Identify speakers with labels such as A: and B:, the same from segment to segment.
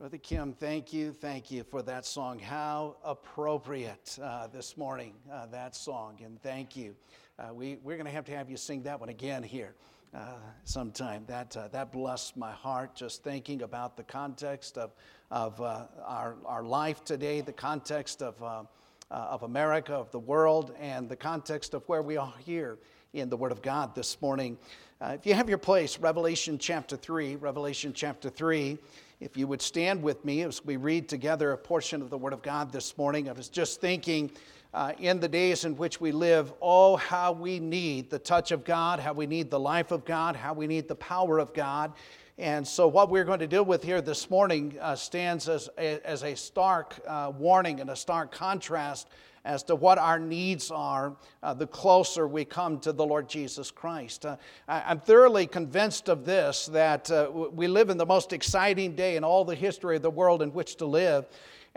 A: Brother Kim, thank you, thank you for that song. How appropriate uh, this morning, uh, that song, and thank you. Uh, we, we're going to have to have you sing that one again here uh, sometime. That, uh, that blessed my heart just thinking about the context of, of uh, our, our life today, the context of, of America, of the world, and the context of where we are here in the Word of God this morning. if you have your place, Revelation chapter 3, Revelation chapter 3. If you would stand with me as we read together a portion of the Word of God this morning, I was just thinking uh, in the days in which we live, oh, how we need the touch of God, how we need the life of God, how we need the power of God. And so, what we're going to deal with here this morning uh, stands as a, as a stark uh, warning and a stark contrast as to what our needs are uh, the closer we come to the Lord Jesus Christ. Uh, I, am thoroughly convinced of this that uh, we live in the most exciting day in all the history of the world in which to live.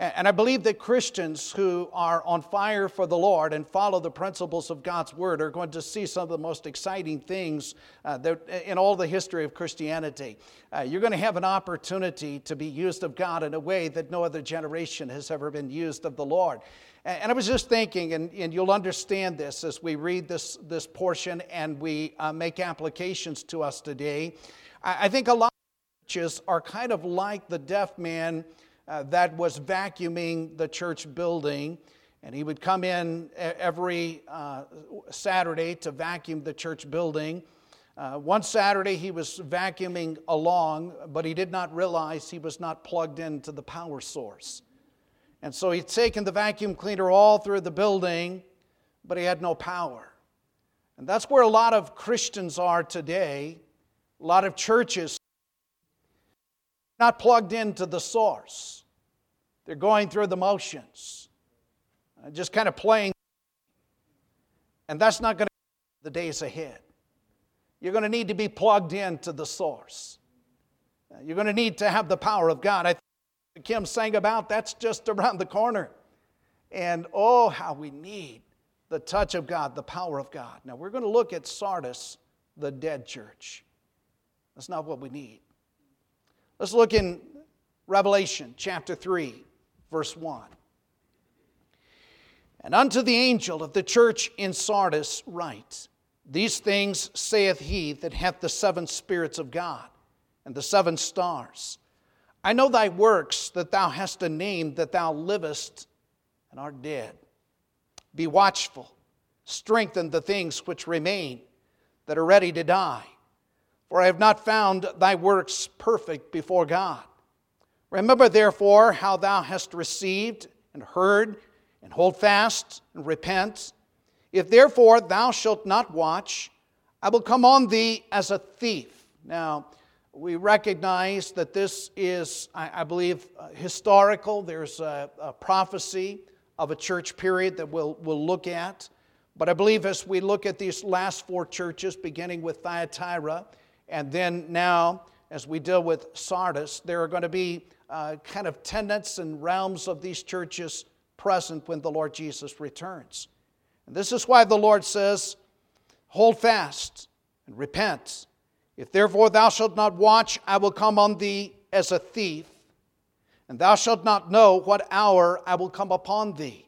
A: And I believe that Christians who are on fire for the Lord and follow the principles of God's Word are going to see some of the most exciting things uh, that, in all the history of Christianity. Uh, you're going to have an opportunity to be used of God in a way that no other generation has ever been used of the Lord. And I was just thinking, and, and you'll understand this as we read this, this portion and we uh, make applications to us today. I, I, think a lot of churches are kind of like the deaf man uh, that was vacuuming the church building. And he would come in every uh, Saturday to vacuum the church building. Uh, one Saturday he was vacuuming along, but he did not realize he was not plugged into the power source. And so he'd taken the vacuum cleaner all through the building, but he had no power. And that's where a lot of Christians are today, a lot of churches not plugged into the source. They're going through the motions, uh, just kind of playing. And that's not going to the days ahead. You're going to need to be plugged into the source. Uh, you're going to need to have the power of God. I think Kim sang about, that's just around the corner. And oh, how we need the touch of God, the power of God. Now, we're going to look at Sardis, the dead church. That's not what we need. Let's look in Revelation chapter 3, verse 1. And unto the angel of the church in Sardis write, These things saith he that hath the seven spirits of God and the seven stars. I know thy works, that thou hast a name, that thou livest and art dead. Be watchful, strengthen the things which remain, that are ready to die. For I have not found thy works perfect before God. Remember therefore how thou hast received and heard, and hold fast and repent. If therefore thou shalt not watch, I will come on thee as a thief. Now, we recognize that this is, I, I believe, uh, historical. There's a, a, prophecy of a church period that we'll, we'll look at. But I believe as we look at these last four churches, beginning with Thyatira, and then now as we deal with Sardis, there are going to be uh, kind of tenets and realms of these churches present when the Lord Jesus returns. And this is why the Lord says, Hold fast and repent if therefore thou shalt not watch, I will come on thee as a thief, and thou shalt not know what hour I will come upon thee.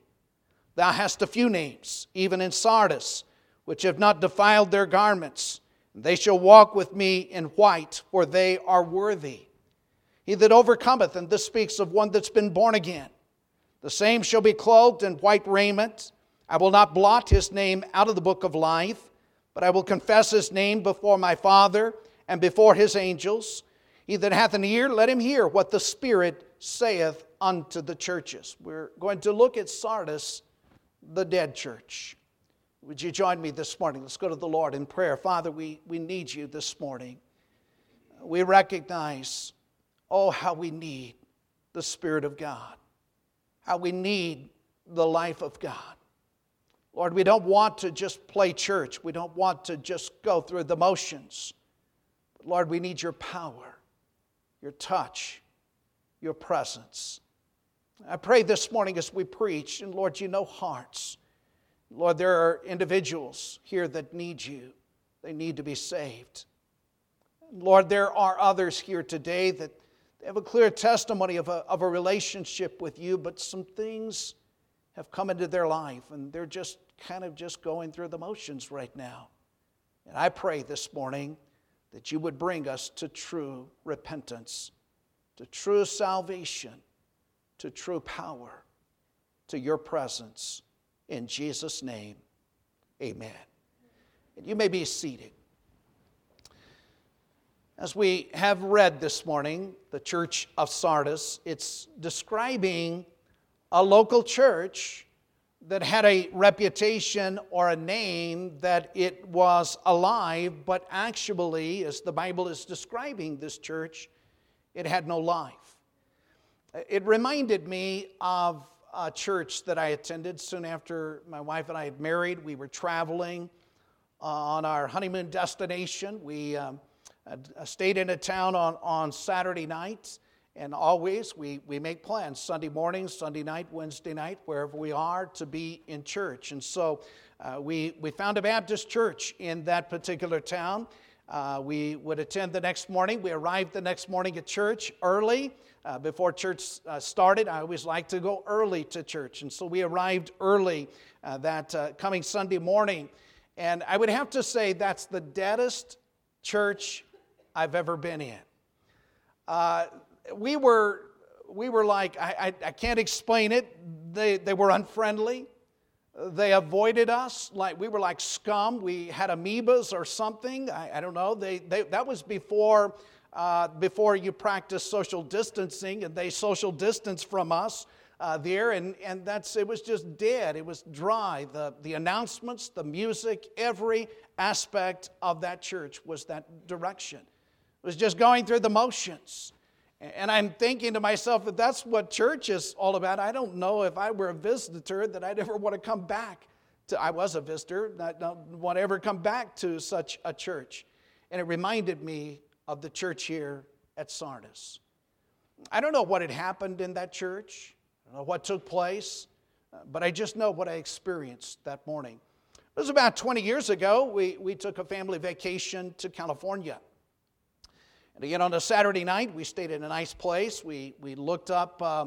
A: Thou hast a few names, even in Sardis, which have not defiled their garments. They shall walk with me in white, for they are worthy. He that overcometh, and this speaks of one that's been born again, the same shall be clothed in white raiment. I will not blot his name out of the book of life but I will confess his name before my Father and before his angels. He that hath an ear, let him hear what the Spirit saith unto the churches. We're going to look at Sardis, the dead church. Would you join me this morning? Let's go to the Lord in prayer. Father, we, we need you this morning. We recognize, oh, how we need the Spirit of God, how we need the life of God. Lord, we don't want to just play church. We don't want to just go through the motions. But Lord, we need your power, your touch, your presence. I pray this morning as we preach, and Lord, you know hearts. Lord, there are individuals here that need you, they need to be saved. Lord, there are others here today that they have a clear testimony of a, of a relationship with you, but some things have come into their life and they're just kind of just going through the motions right now. And I pray this morning that you would bring us to true repentance, to true salvation, to true power, to your presence. In Jesus' name, amen. And you may be seated. As we have read this morning, the church of Sardis, it's describing a local church that had a reputation or a name that it was alive, but actually, as the Bible is describing this church, it had no life. It reminded me of a church that I attended soon after my wife and I had married. We were traveling on our honeymoon destination. We um, stayed in a town on, on Saturday nights, and always we, we make plans Sunday morning, Sunday night, Wednesday night, wherever we are, to be in church. And so uh, we, we found a Baptist church in that particular town. Uh, we would attend the next morning. We arrived the next morning at church early. Uh, before church uh, started, I always like to go early to church. And so we arrived early uh, that uh, coming Sunday morning. And I would have to say that's the deadest church I've ever been in. Uh, we were we were like I, I, I, can't explain it they, they were unfriendly they avoided us like we were like scum. We had amoebas or something. I, I don't know. They, they, that was before uh, before you practice social distancing and they social distance from us uh, there and, and that's it was just dead. It was dry. The, the announcements the music every aspect of that church was that direction. It was just going through the motions. And I'm thinking to myself, if that's what church is all about, I don't know if I were a visitor that I'd ever want to come back to. I was a visitor, I don't want to ever come back to such a church. And it reminded me of the church here at Sardis. I don't know what had happened in that church, I don't know what took place, but I just know what I experienced that morning. It was about 20 years ago. We, we took a family vacation to California. And again, on a Saturday night, we stayed in a nice place. We, we looked up uh,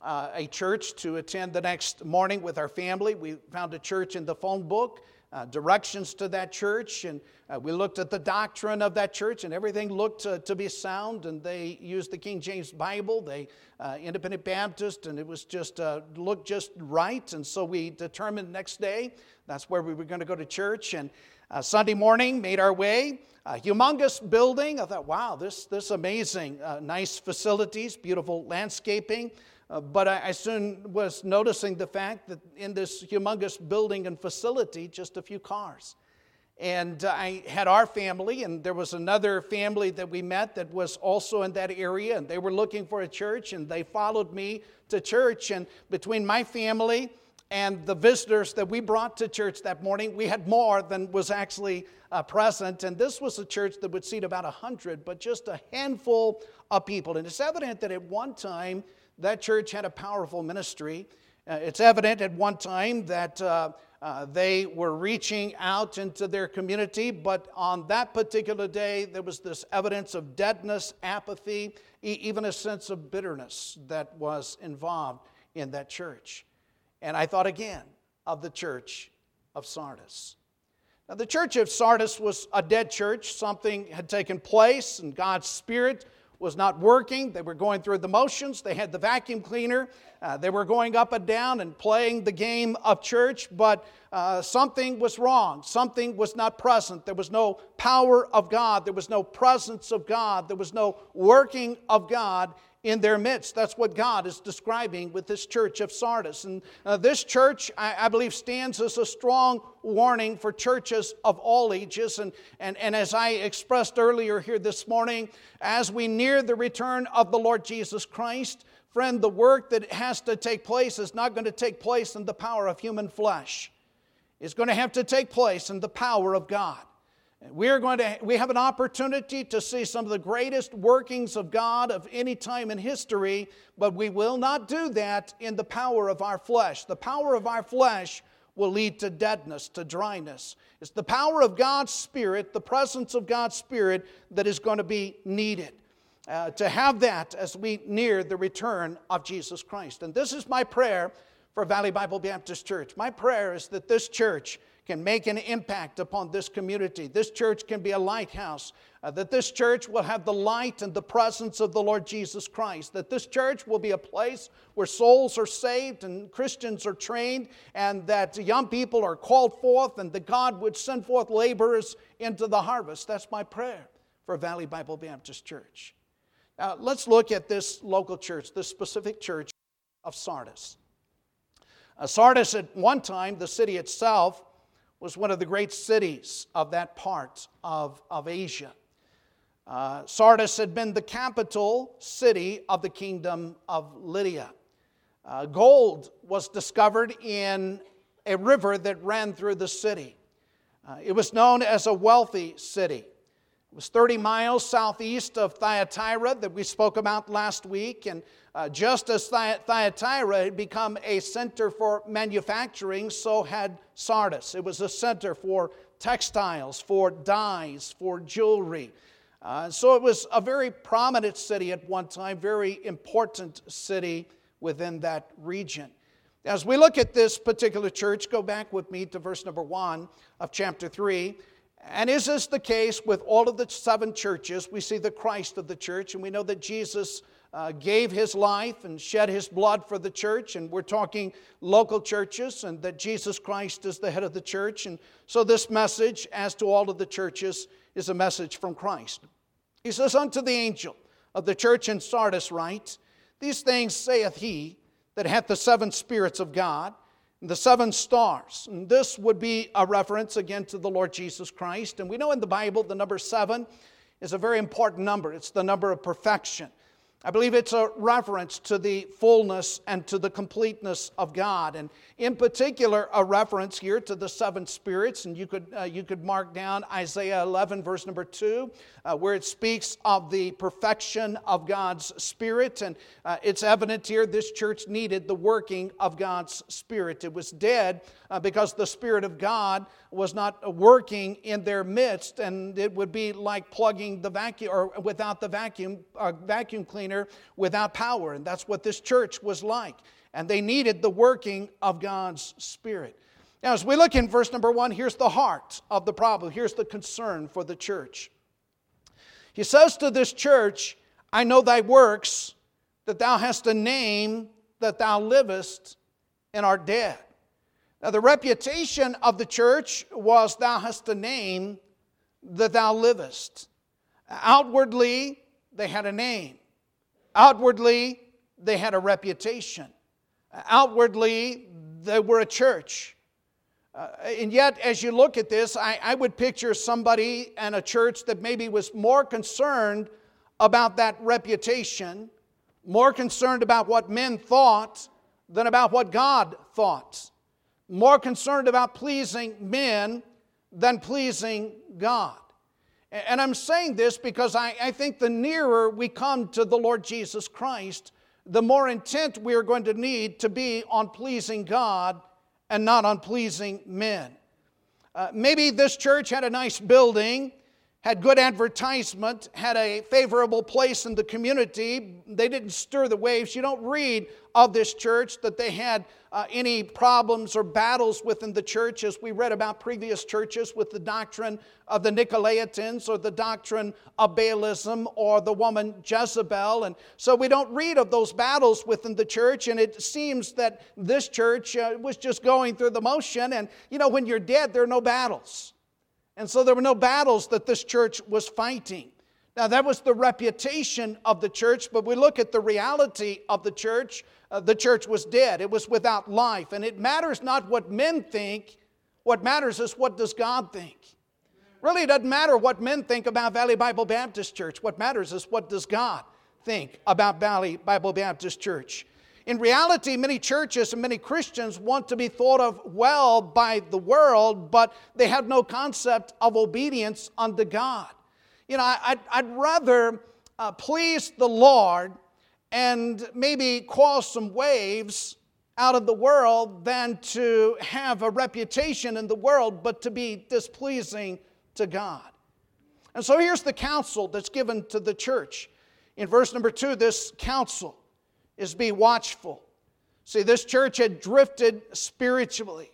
A: uh, a church to attend the next morning with our family. We found a church in the phone book, uh, directions to that church, and uh, we looked at the doctrine of that church, and everything looked to, to be sound. And they used the King James Bible, they uh, Independent Baptist, and it was just uh, looked just right. And so we determined next day that's where we were going to go to church. And Sunday morning, made our way. A humongous building. I thought, wow, this, this amazing. Uh, nice facilities, beautiful landscaping. Uh, but I, I, soon was noticing the fact that in this humongous building and facility, just a few cars. And uh, I had our family, and there was another family that we met that was also in that area, and they were looking for a church, and they followed me to church. And between my family, and the visitors that we brought to church that morning, we had more than was actually uh, present. And this was a church that would seat about 100, but just a handful of people. And it's evident that at one time that church had a powerful ministry. Uh, it's evident at one time that uh, uh, they were reaching out into their community, but on that particular day, there was this evidence of deadness, apathy, e- even a sense of bitterness that was involved in that church. And I thought again of the church of Sardis. Now, the church of Sardis was a dead church. Something had taken place, and God's Spirit was not working. They were going through the motions. They had the vacuum cleaner. Uh, they were going up and down and playing the game of church, but uh, something was wrong. Something was not present. There was no power of God. There was no presence of God. There was no working of God in their midst. That's what God is describing with this church of Sardis. And uh, this church, I, I, believe, stands as a strong warning for churches of all ages. And, and, and as I expressed earlier here this morning, as we near the return of the Lord Jesus Christ, friend, the work that has to take place is not going to take place in the power of human flesh. It's going to have to take place in the power of God. We are going to we have an opportunity to see some of the greatest workings of God of any time in history, but we will not do that in the power of our flesh. The power of our flesh will lead to deadness, to dryness. It's the power of God's Spirit, the presence of God's Spirit, that is going to be needed. uh, to have that as we near the return of Jesus Christ. And this is my prayer for Valley Bible Baptist Church. My prayer is that this church can make an impact upon this community. This church can be a lighthouse. Uh, that this church will have the light and the presence of the Lord Jesus Christ. That this church will be a place where souls are saved and Christians are trained, and that young people are called forth, and that God would send forth laborers into the harvest. That's my prayer for Valley Bible Baptist Church. Now, let's look at this local church, this specific church of Sardis. Uh, Sardis, at one time, the city itself, was one of the great cities of that part of, of Asia. Uh, Sardis had been the capital city of the kingdom of Lydia. Uh, gold was discovered in a river that ran through the city. Uh, it was known as a wealthy city. It was 30 miles southeast of Thyatira that we spoke about last week. And uh, just as Thyatira had become a center for manufacturing, so had Sardis. It was a center for textiles, for dyes, for jewelry. Uh, so it was a very prominent city at one time, very important city within that region. As we look at this particular church, go back with me to verse number one of chapter three. And is this the case with all of the seven churches? We see the Christ of the church, and we know that Jesus uh, gave his life and shed his blood for the church, and we're talking local churches, and that Jesus Christ is the head of the church. And so, this message, as to all of the churches, is a message from Christ. He says, Unto the angel of the church in Sardis, write, These things saith he that hath the seven spirits of God and the seven stars. And this would be a reference again to the Lord Jesus Christ. And we know in the Bible the number seven is a very important number, it's the number of perfection. I believe it's a reference to the fullness and to the completeness of God. And in particular, a reference here to the seven spirits. And you could, uh, you could mark down Isaiah 11, verse number 2, uh, where it speaks of the perfection of God's Spirit. And uh, it's evident here this church needed the working of God's Spirit. It was dead uh, because the Spirit of God was not working in their midst, and it would be like plugging the vacuum or without the vacuum, uh, vacuum cleaner without power. And that's what this church was like. And they needed the working of God's Spirit. Now, as we look in verse number one, here's the heart of the problem. Here's the concern for the church. He says to this church, I know thy works, that thou hast a name, that thou livest and art dead. Now, the reputation of the church was, Thou hast a name that thou livest. Outwardly, they had a name. Outwardly, they had a reputation. Outwardly, they were a church. Uh, and yet, as you look at this, I, I would picture somebody and a church that maybe was more concerned about that reputation, more concerned about what men thought than about what God thought more concerned about pleasing men than pleasing God. And I'm saying this because I, I, think the nearer we come to the Lord Jesus Christ, the more intent we are going to need to be on pleasing God and not on pleasing men. Uh, maybe this church had a nice building had good advertisement, had a favorable place in the community. They didn't stir the waves. You don't read of this church that they had uh, any problems or battles within the church, as we read about previous churches with the doctrine of the Nicolaitans or the doctrine of Balaam or the woman Jezebel. And so we don't read of those battles within the church, and it seems that this church uh, was just going through the motion. And you know, when you're dead, there are no battles. And so there were no battles that this church was fighting. Now, that was the reputation of the church, but we look at the reality of the church. Uh, the church was dead, it was without life. And it matters not what men think, what matters is what does God think. Really, it doesn't matter what men think about Valley Bible Baptist Church. What matters is what does God think about Valley Bible Baptist Church. In reality, many churches and many Christians want to be thought of well by the world, but they have no concept of obedience unto God. You know, I'd, I'd rather uh, please the Lord and maybe cause some waves out of the world than to have a reputation in the world, but to be displeasing to God. And so here's the counsel that's given to the church in verse number two, this counsel is be watchful. See, this church had drifted spiritually.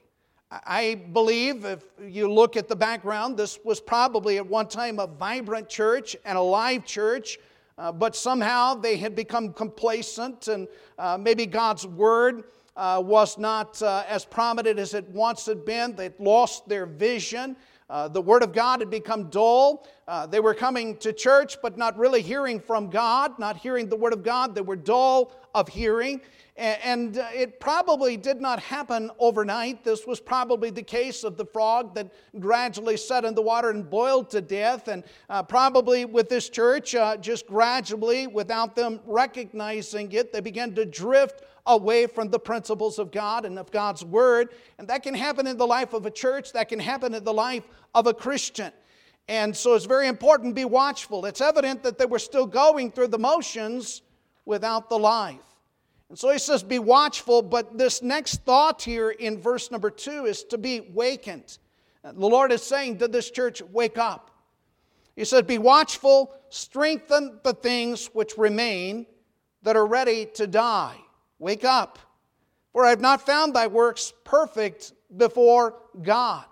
A: I believe if you look at the background, this was probably at one time a vibrant church and a live church, uh, but somehow they had become complacent, and uh, maybe God's word uh, was not uh, as prominent as it once had been. They'd lost their vision. Uh, the Word of God had become dull. Uh, they were coming to church, but not really hearing from God, not hearing the Word of God. They were dull of hearing. And uh, it probably did not happen overnight. This was probably the case of the frog that gradually set in the water and boiled to death. And uh, probably with this church, uh, just gradually, without them recognizing it, they began to drift away from the principles of God and of God's Word. And that can happen in the life of a church, that can happen in the life of a Christian. And so it's very important to be watchful. It's evident that they were still going through the motions without the life. And so he says, Be watchful, but this next thought here in verse number two is to be wakened. The Lord is saying to this church, Wake up. He said, Be watchful, strengthen the things which remain that are ready to die. Wake up, for I have not found thy works perfect before God.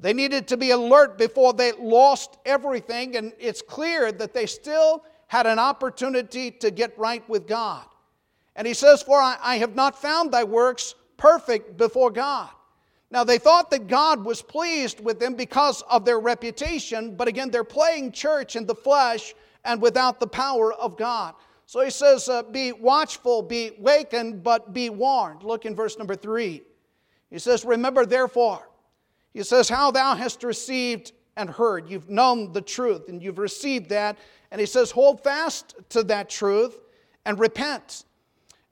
A: They needed to be alert before they lost everything, and it's clear that they still had an opportunity to get right with God. And he says, For I, have not found thy works perfect before God. Now, they thought that God was pleased with them because of their reputation, but again, they're playing church in the flesh and without the power of God. So he says, uh, Be watchful, be wakened, but be warned. Look in verse number three. He says, Remember therefore. He says, How thou hast received and heard. You've known the truth and you've received that. And he says, Hold fast to that truth and repent.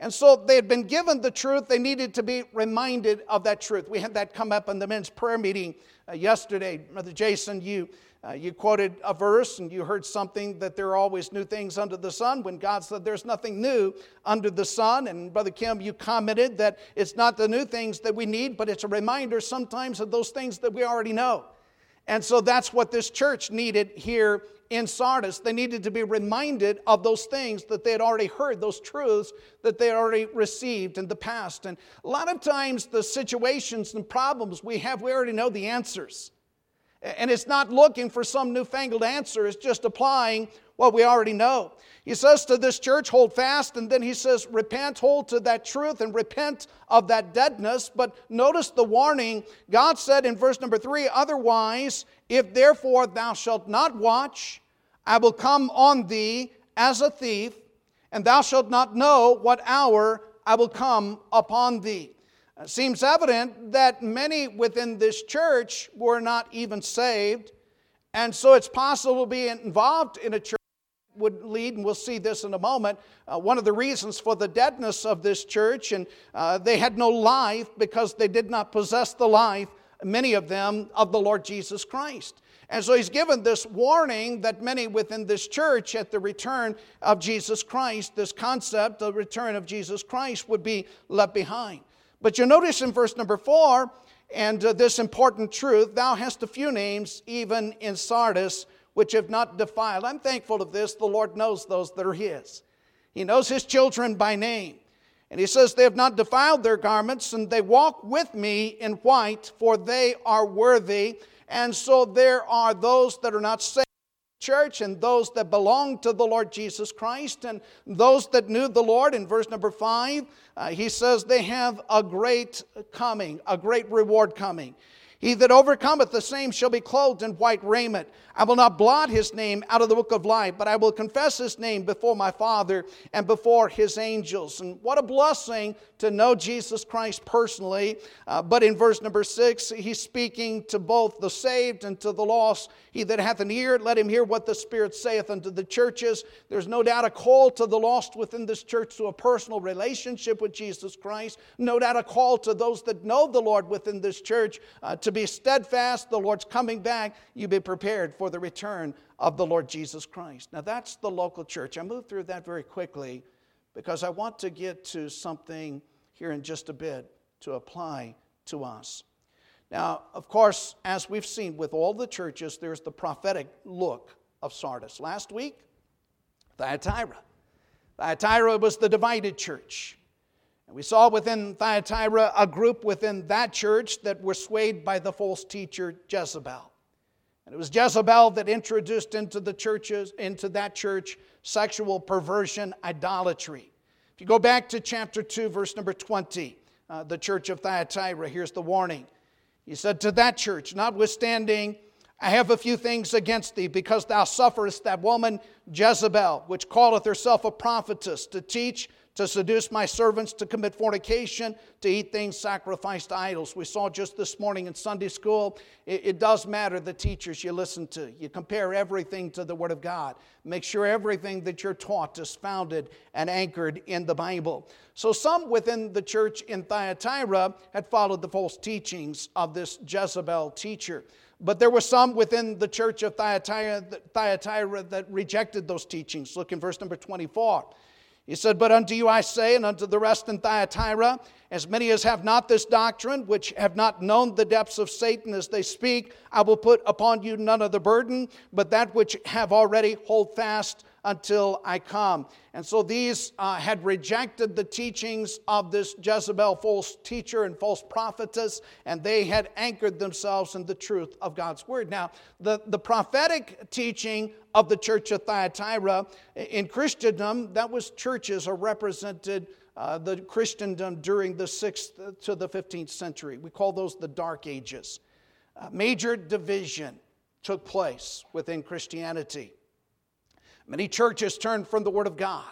A: And so they had been given the truth. They needed to be reminded of that truth. We had that come up in the men's prayer meeting uh, yesterday. Brother Jason, you, uh, you quoted a verse and you heard something that there are always new things under the sun when God said there's nothing new under the sun. And Brother Kim, you commented that it's not the new things that we need, but it's a reminder sometimes of those things that we already know. And so that's what this church needed here in Sardis. They needed to be reminded of those things that they had already heard, those truths that they had already received in the past. And a lot of times, the situations and problems we have, we already know the answers. And it's not looking for some newfangled answer, it's just applying what we already know. He says to this church, hold fast, and then he says, repent, hold to that truth, and repent of that deadness. But notice the warning. God said in verse number three, otherwise, if therefore thou shalt not watch, I will come on thee as a thief, and thou shalt not know what hour I will come upon thee. Seems evident that many within this church were not even saved, and so it's possible to be involved in a church would lead, and we'll see this in a moment, uh, one of the reasons for the deadness of this church, and uh, they had no life because they did not possess the life, many of them, of the Lord Jesus Christ. And so he's given this warning that many within this church at the return of Jesus Christ, this concept, the return of Jesus Christ, would be left behind. But you notice in verse number four, and uh, this important truth, thou hast a few names even in Sardis which have not defiled. I'm thankful of this. The Lord knows those that are His. He knows His children by name. And He says, They have not defiled their garments, and they walk with me in white, for they are worthy. And so there are those that are not saved church and those that belong to the Lord Jesus Christ and those that knew the Lord. In verse number five, uh, he says they have a great coming, a great reward coming. He that overcometh, the same shall be clothed in white raiment. I will not blot his name out of the book of life, but I will confess his name before my Father and before his angels. And what a blessing to know Jesus Christ personally. Uh, but in verse number six, he's speaking to both the saved and to the lost. He that hath an ear, let him hear what the Spirit saith unto the churches. There's no doubt a call to the lost within this church to a personal relationship with Jesus Christ. No doubt a call to those that know the Lord within this church uh, to be steadfast. The Lord's coming back. You be prepared for the return of the Lord Jesus Christ. Now, that's the local church. I moved through that very quickly because I want to get to something here in just a bit to apply to us. Now, of course, as we've seen with all the churches, there's the prophetic look of Sardis. Last week, Thyatira. Thyatira was the divided church. And we saw within Thyatira a group within that church that were swayed by the false teacher Jezebel. And it was Jezebel that introduced into the churches, into that church, sexual perversion, idolatry. If you go back to chapter 2, verse number 20, uh, the church of Thyatira, here's the warning. He said to that church, notwithstanding, I have a few things against thee, because thou sufferest that woman Jezebel, which calleth herself a prophetess, to teach, to seduce my servants to commit fornication, to eat things sacrificed to idols. We saw just this morning in Sunday school, it, it, does matter the teachers you listen to. You compare everything to the Word of God. Make sure everything that you're taught is founded and anchored in the Bible. So, some within the church in Thyatira had followed the false teachings of this Jezebel teacher. But there were some within the church of Thyatira, Thyatira that rejected those teachings. Look in verse number 24. He said, But unto you I say, and unto the rest in Thyatira, as many as have not this doctrine, which have not known the depths of Satan as they speak, I will put upon you none of the burden, but that which have already hold fast until I come. And so these uh, had rejected the teachings of this Jezebel false teacher and false prophetess, and they had anchored themselves in the truth of God's word. Now, the, the prophetic teaching of the church of Thyatira in Christendom, that was churches are represented. Uh, the Christendom during the 6th to the 15th century. We call those the Dark Ages. Uh, major division took place within Christianity. Many churches turned from the Word of God.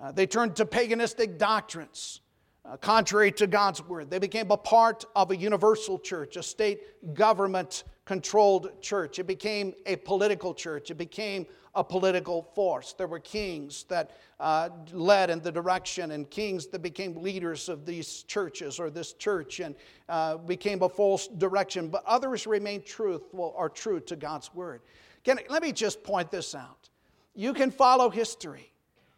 A: Uh, they turned to paganistic doctrines, uh, contrary to God's Word. They became a part of a universal church, a state government controlled church. It became a political church. It became a political force. There were kings that uh, led in the direction, and kings that became leaders of these churches or this church and uh, became a false direction. But others remained truthful or true to God's Word. Can, let me just point this out. You can follow history,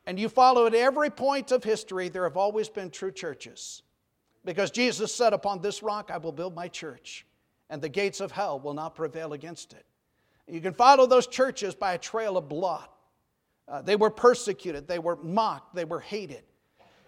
A: and you follow at every point of history, there have always been true churches. Because Jesus said, Upon this rock I will build my church, and the gates of hell will not prevail against it. You can follow those churches by a trail of blood. Uh, they were persecuted, they were mocked, they were hated.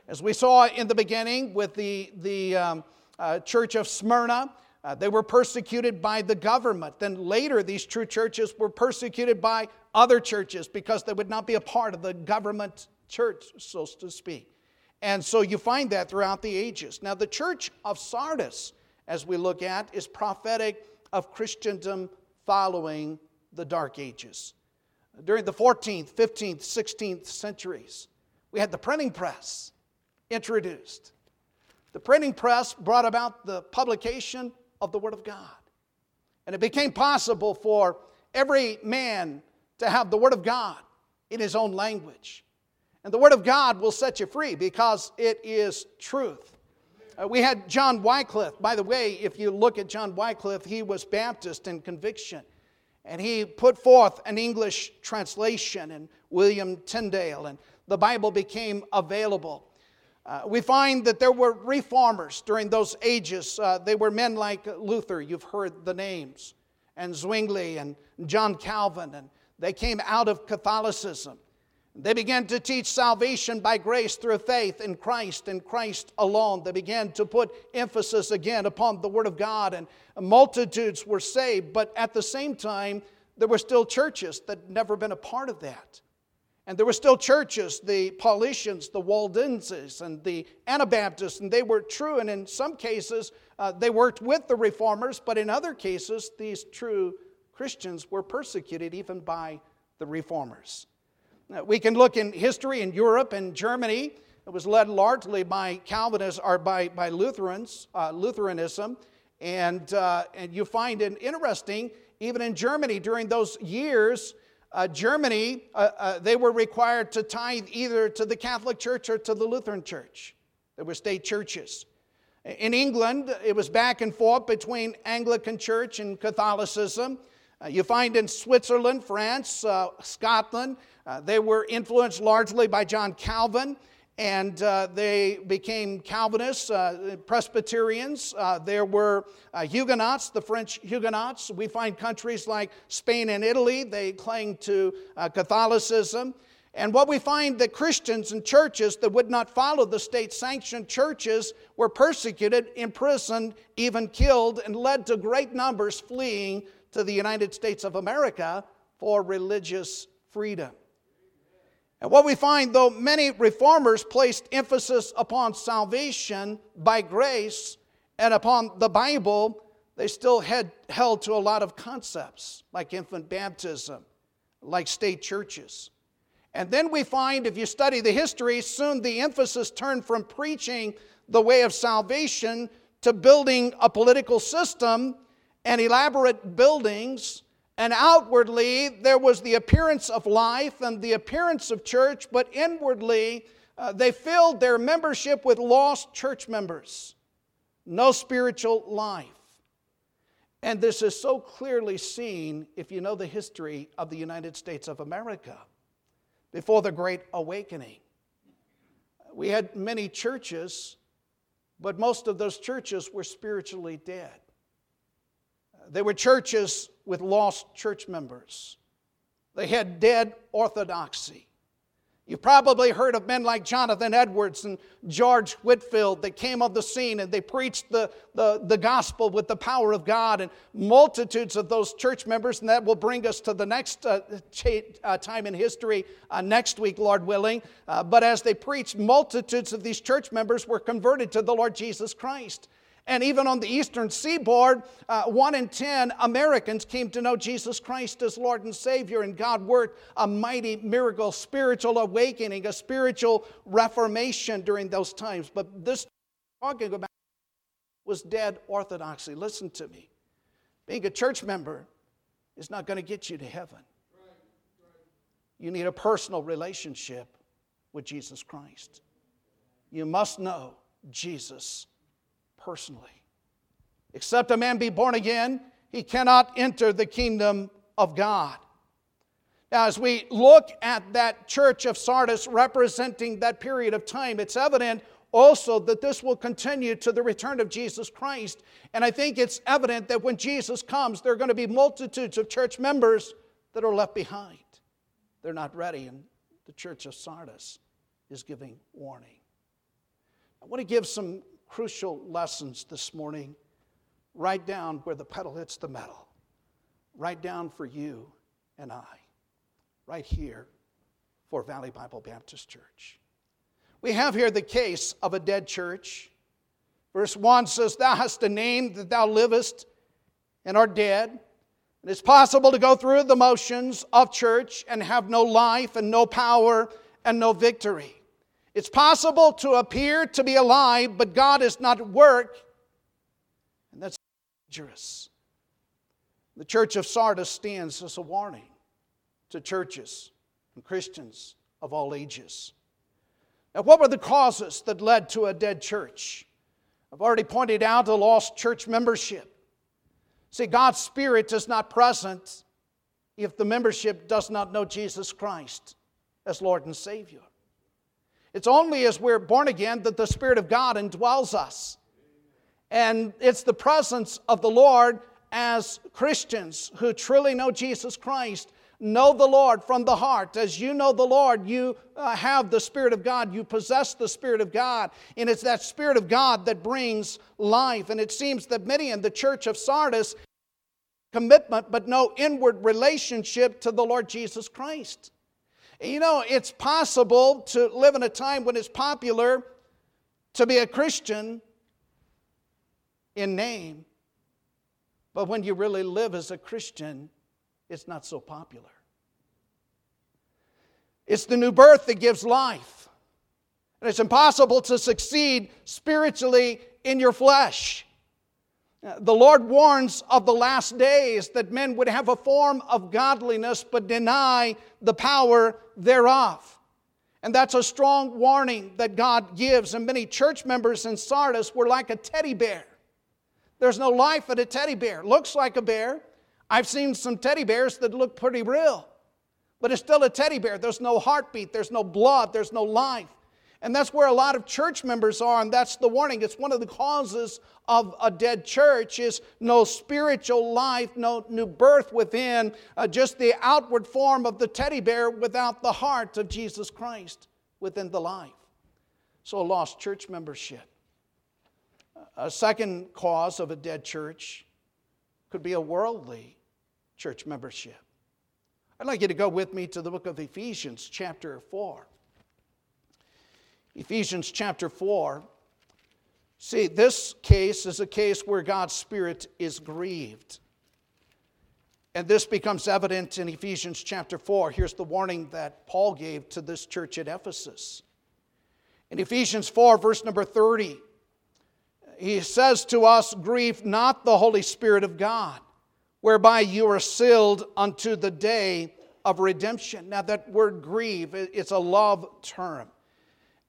A: As we saw in the beginning with the, the um, uh, church of Smyrna, uh, they were persecuted by the government. Then later, these true churches were persecuted by other churches because they would not be a part of the government church, so to speak. And so you find that throughout the ages. Now, the church of Sardis, as we look at, is prophetic of Christendom following the Dark Ages. During the 14th, 15th, 16th centuries, we had the printing press introduced. The printing press brought about the publication of the Word of God. And it became possible for every man to have the Word of God in his own language. And the Word of God will set you free because it is truth. Uh, we had John Wycliffe. By the way, if you look at John Wycliffe, he was Baptist in conviction. And he put forth an English translation, and William Tyndale, and the Bible became available. Uh, we find that there were reformers during those ages. Uh, they were men like Luther, you've heard the names, and Zwingli and John Calvin, and they came out of Catholicism. They began to teach salvation by grace through faith in Christ and Christ alone. They began to put emphasis again upon the Word of God, and multitudes were saved. But at the same time, there were still churches that had never been a part of that. And there were still churches, the Paulicians, the Waldenses, and the Anabaptists, and they were true. And in some cases, uh, they worked with the reformers, but in other cases, these true Christians were persecuted even by the reformers. Now, we can look in history in Europe and Germany. It was led largely by Calvinists or by, by Lutherans, uh, Lutheranism. And, uh, and you find it interesting, even in Germany during those years, uh, Germany, uh, uh, they were required to tithe either to the Catholic Church or to the Lutheran Church. There were state churches. In England, it was back and forth between Anglican Church and Catholicism. Uh, you find in Switzerland, France, uh, Scotland, uh, they were influenced largely by John Calvin, and uh, they became Calvinists, uh, Presbyterians. Uh, there were Huguenots, the French Huguenots. We find countries like Spain and Italy, they cling to Catholicism. And what we find that Christians and churches that would not follow the state sanctioned churches were persecuted, imprisoned, even killed, and led to great numbers fleeing to the United States of America for religious freedom. And what we find, though many reformers placed emphasis upon salvation by grace and upon the Bible, they still had held to a lot of concepts like infant baptism, like state churches. And then we find, if you study the history, soon the emphasis turned from preaching the way of salvation to building a political system and elaborate buildings. And outwardly, there was the appearance of life and the appearance of church, but inwardly, uh, they filled their membership with lost church members. No spiritual life. And this is so clearly seen if you know the history of the United States of America before the Great Awakening. We had many churches, but most of those churches were spiritually dead. They were churches with lost church members. They had dead orthodoxy. You've probably heard of men like Jonathan Edwards and George Whitefield that came on the scene and they preached the, the, the gospel with the power of God, and multitudes of those church members. And that will bring us to the next uh, uh, time in history uh, next week, Lord willing. Uh, but as they preached, multitudes of these church members were converted to the Lord Jesus Christ. And even on the eastern seaboard, uh, one in ten Americans came to know Jesus Christ as Lord and Savior, and God worked a mighty miracle, spiritual awakening, a spiritual reformation during those times. But this talking about was dead orthodoxy. Listen to me. Being a church member is not going to get you to heaven. You need a personal relationship with Jesus Christ. You must know Jesus personally. Except a man be born again, he cannot enter the kingdom of God. Now, as we look at that church of Sardis representing that period of time, it's evident also that this will continue to the return of Jesus Christ. And I think it's evident that when Jesus comes, there are going to be multitudes of church members that are left behind. They're not ready, and the church of Sardis is giving warning. I want to give some crucial lessons this morning, right down where the pedal hits the metal, right down for you and I, right here for Valley Bible Baptist Church. We have here the case of a dead church. Verse 1 says, Thou hast a name that thou livest and art dead. And it's possible to go through the motions of church and have no life and no power and no victory. It's possible to appear to be alive, but God is not at work, and that's dangerous. The church of Sardis stands as a warning to churches and Christians of all ages. Now, what were the causes that led to a dead church? I've already pointed out a lost church membership. See, God's Spirit is not present if the membership does not know Jesus Christ as Lord and Savior. It's only as we're born again that the Spirit of God indwells us. And it's the presence of the Lord as Christians who truly know Jesus Christ, know the Lord from the heart. As you know the Lord, you uh, have the Spirit of God, you possess the Spirit of God. And it's that Spirit of God that brings life. And it seems that many in the church of Sardis commitment but no inward relationship to the Lord Jesus Christ. You know, it's possible to live in a time when it's popular to be a Christian in name, but when you really live as a Christian, it's not so popular. It's the new birth that gives life. And it's impossible to succeed spiritually in your flesh. The Lord warns of the last days that men would have a form of godliness but deny the power thereof. And that's a strong warning that God gives. And many church members in Sardis were like a teddy bear. There's no life in a teddy bear. Looks like a bear. I've seen some teddy bears that look pretty real, but it's still a teddy bear. There's no heartbeat, there's no blood, there's no life. And that's where a lot of church members are, and that's the warning. It's one of the causes of a dead church is no spiritual life, no new birth within, uh, just the outward form of the teddy bear without the heart of Jesus Christ within the life. So lost church membership. A second cause of a dead church could be a worldly church membership. I'd like you to go with me to the book of Ephesians, chapter 4. Ephesians chapter 4. See, this case is a case where God's Spirit is grieved. And this becomes evident in Ephesians chapter 4. Here's the warning that Paul gave to this church at Ephesus. In Ephesians 4, verse number 30, he says to us, Grieve not the Holy Spirit of God, whereby you are sealed unto the day of redemption. Now, that word grieve, it's a love term.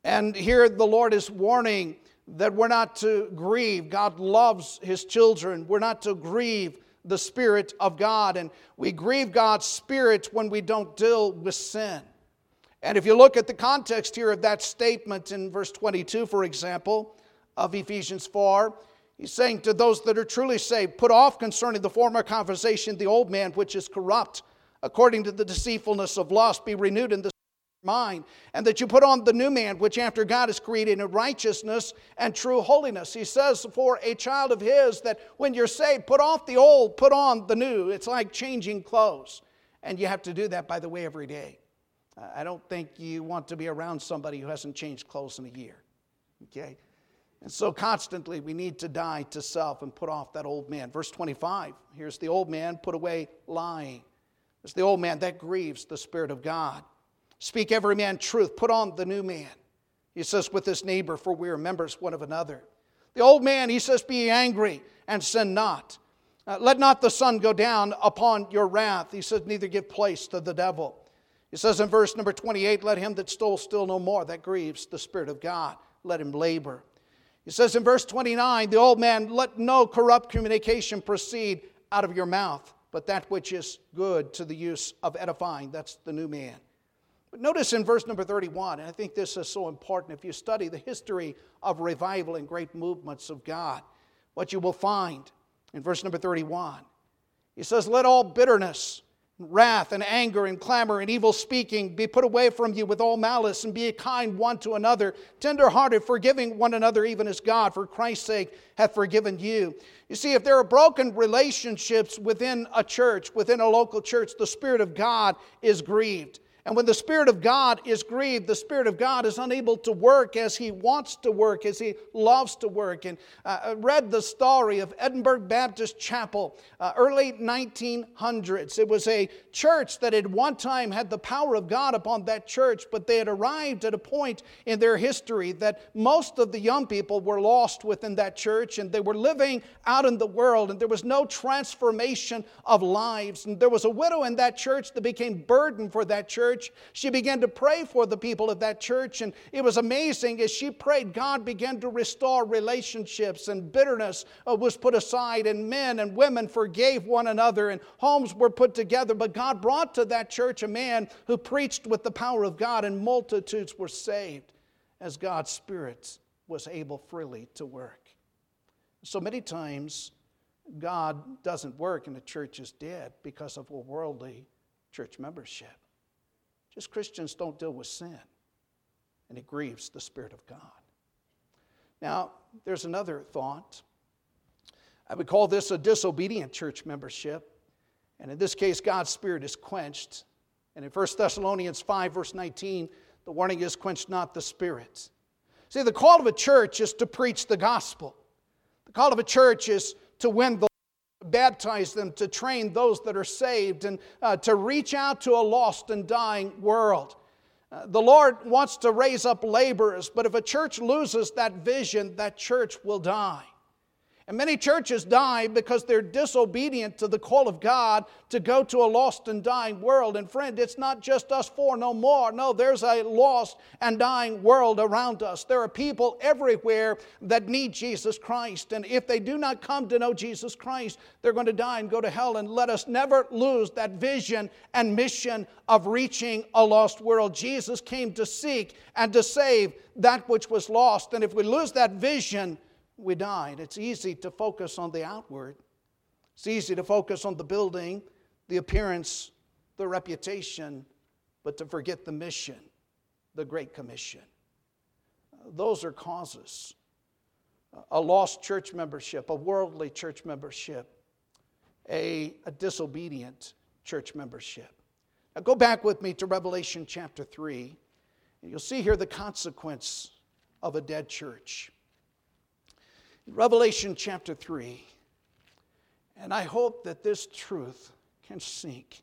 A: And here the Lord is warning that we're not to grieve. God loves his children. We're not to grieve the Spirit of God. And we grieve God's Spirit when we don't deal with sin. And if you look at the context here of that statement in verse 22, for example, of Ephesians 4, he's saying to those that are truly saved, Put off concerning the former conversation the old man which is corrupt, according to the deceitfulness of lust, be renewed in the mind, and that you put on the new man, which after God is created in righteousness and true holiness. He says for a child of his that when you're saved, put off the old, put on the new. It's like changing clothes. And you have to do that, by the way, every day. I don't think you want to be around somebody who hasn't changed clothes in a year. Okay? And so constantly we need to die to self and put off that old man. Verse 25 here's the old man, put away lying. It's the old man that grieves the Spirit of God. Speak every man truth. Put on the new man. He says, with his neighbor, for we are members one of another. The old man, he says, be angry and sin not. Uh, let not the sun go down upon your wrath. He says, neither give place to the devil. He says in verse number 28, let him that stole still no more. That grieves the Spirit of God. Let him labor. He says in verse 29, the old man, let no corrupt communication proceed out of your mouth, but that which is good to the use of edifying. That's the new man. But notice in verse number 31, and I think this is so important if you study the history of revival and great movements of God, what you will find in verse number 31. He says, Let all bitterness, wrath, and anger, and clamor, and evil speaking be put away from you with all malice, and be kind one to another, tenderhearted, forgiving one another, even as God, for Christ's sake, hath forgiven you. You see, if there are broken relationships within a church, within a local church, the Spirit of God is grieved. And when the Spirit of God is grieved, the Spirit of God is unable to work as He wants to work, as He loves to work. And uh, I read the story of Edinburgh Baptist Chapel, uh, early 1900s. It was a church that at one time had the power of God upon that church, but they had arrived at a point in their history that most of the young people were lost within that church and they were living out in the world, and there was no transformation of lives. And there was a widow in that church that became burdened for that church church. She began to pray for the people of that church, and it was amazing as she prayed, God began to restore relationships, and bitterness uh, was put aside, and men and women forgave one another, and homes were put together. But God brought to that church a man who preached with the power of God, and multitudes were saved as God's Spirit was able freely to work. So many times, God doesn't work and the church is dead because of a worldly church membership. Just Christians don't deal with sin, and it grieves the Spirit of God. Now, there's another thought. I would call this a disobedient church membership. And in this case, God's Spirit is quenched. And in 1 Thessalonians 5, verse 19, the warning is quench not the Spirit. See, the call of a church is to preach the gospel. The call of a church is to win the baptize them, to train those that are saved, and uh, to reach out to a lost and dying world. Uh, the Lord wants to raise up laborers, but if a church loses that vision, that church will die. And many churches die because they're disobedient to the call of God to go to a lost and dying world. And friend, it's not just us four no more. No, there's a lost and dying world around us. There are people everywhere that need Jesus Christ. And if they do not come to know Jesus Christ, they're going to die and go to hell. And let us never lose that vision and mission of reaching a lost world. Jesus came to seek and to save that which was lost. And if we lose that vision, we died. It's easy to focus on the outward, it's easy to focus on the building, the appearance, the reputation, but to forget the mission, the Great Commission. Uh, those are causes. A lost church membership, a worldly church membership, a, a disobedient church membership. Now go back with me to Revelation chapter 3, and you'll see here the consequence of a dead church. Revelation chapter 3. And I hope that this truth can sink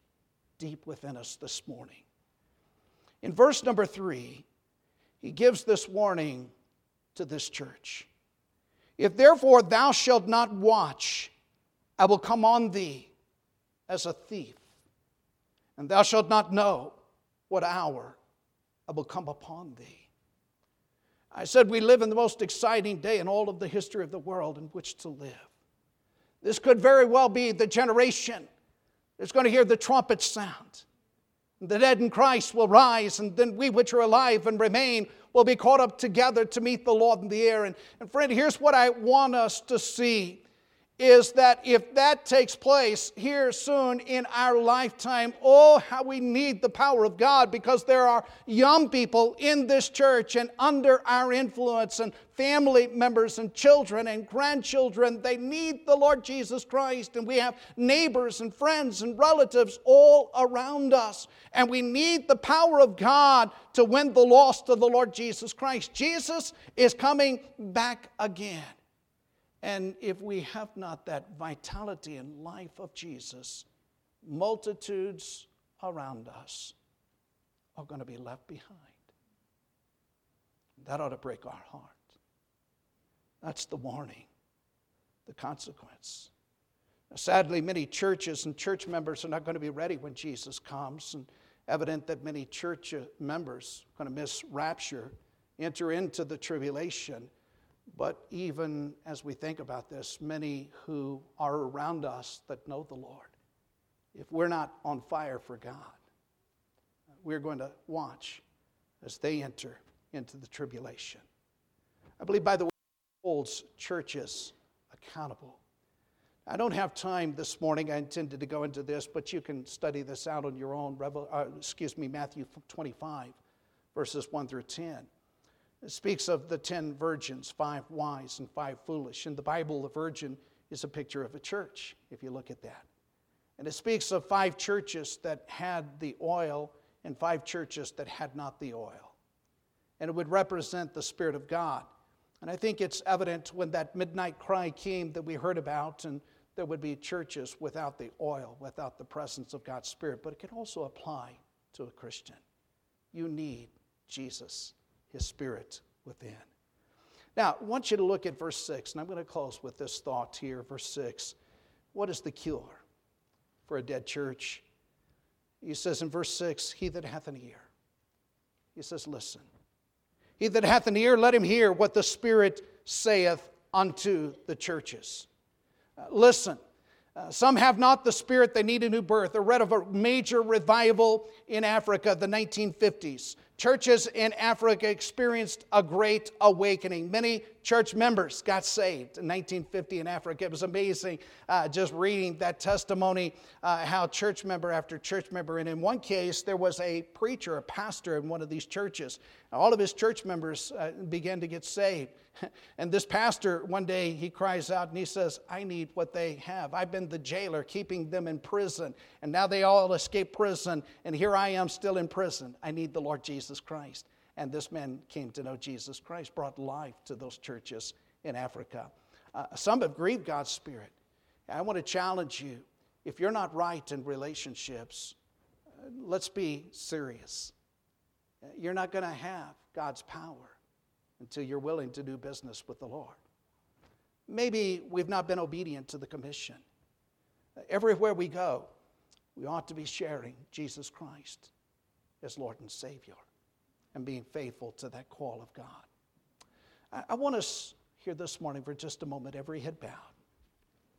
A: deep within us this morning. In verse number 3, he gives this warning to this church If therefore thou shalt not watch, I will come on thee as a thief, and thou shalt not know what hour I will come upon thee. I said we live in the most exciting day in all of the history of the world in which to live. This could very well be the generation that's going to hear the trumpet sound. The dead in Christ will rise, and then we which are alive and remain will be caught up together to meet the Lord in the air. And, and friend, here's what I want us to see is that if that takes place here soon in our lifetime, oh, how we need the power of God because there are young people in this church and under our influence, and family members and children and grandchildren. They need the Lord Jesus Christ, and we have neighbors and friends and relatives all around us. And we need the power of God to win the lost to the Lord Jesus Christ. Jesus is coming back again. And if we have not that vitality and life of Jesus, multitudes around us are going to be left behind. That ought to break our heart. That's the warning, the consequence. Now, sadly, many churches and church members are not going to be ready when Jesus comes, and evident that many church uh, members are going to miss rapture, enter into the tribulation but even as we think about this, many who are around us that know the Lord, if we're not on fire for God, we're going to watch as they enter into the tribulation. I believe, by the way, holds churches accountable. I don't have time this morning. I intended to go into this, but you can study this out on your own. Uh, excuse me, Matthew 25, verses 1 through 10. It speaks of the ten virgins, five wise and five foolish. In the Bible, the virgin is a picture of a church, if you look at that. And it speaks of five churches that had the oil and five churches that had not the oil. And it would represent the Spirit of God. And I think it's evident when that midnight cry came that we heard about, and there would be churches without the oil, without the presence of God's Spirit. But it can also apply to a Christian. You need Jesus his spirit within. Now, I want you to look at verse 6, and I'm going to close with this thought here. Verse 6 What is the cure for a dead church? He says in verse 6 He that hath an ear. He says, Listen. He that hath an ear, let him hear what the Spirit saith unto the churches. Uh, listen. Uh, some have not the spirit, they need a new birth. I read of a major revival in Africa, the 1950s. Churches in Africa experienced a great awakening. Many church members got saved in 1950 in Africa. It was amazing uh, just reading that testimony, uh, how church member after church member, and in one case, there was a preacher, a pastor in one of these churches. All of his church members uh, began to get saved. And this pastor, one day, he cries out and he says, I need what they have. I've been the jailer keeping them in prison, and now they all escape prison, and here I am still in prison. I need the Lord Jesus Christ. And this man came to know Jesus Christ, brought life to those churches in Africa. Uh, some have grieved God's Spirit. I want to challenge you if you're not right in relationships, uh, let's be serious. You're not going to have God's power until you're willing to do business with the Lord. maybe we've not been obedient to the commission. Everywhere we go, we ought to be sharing Jesus Christ as Lord and Savior and being faithful to that call of God. I, want us here this morning for just a moment, every head bowed.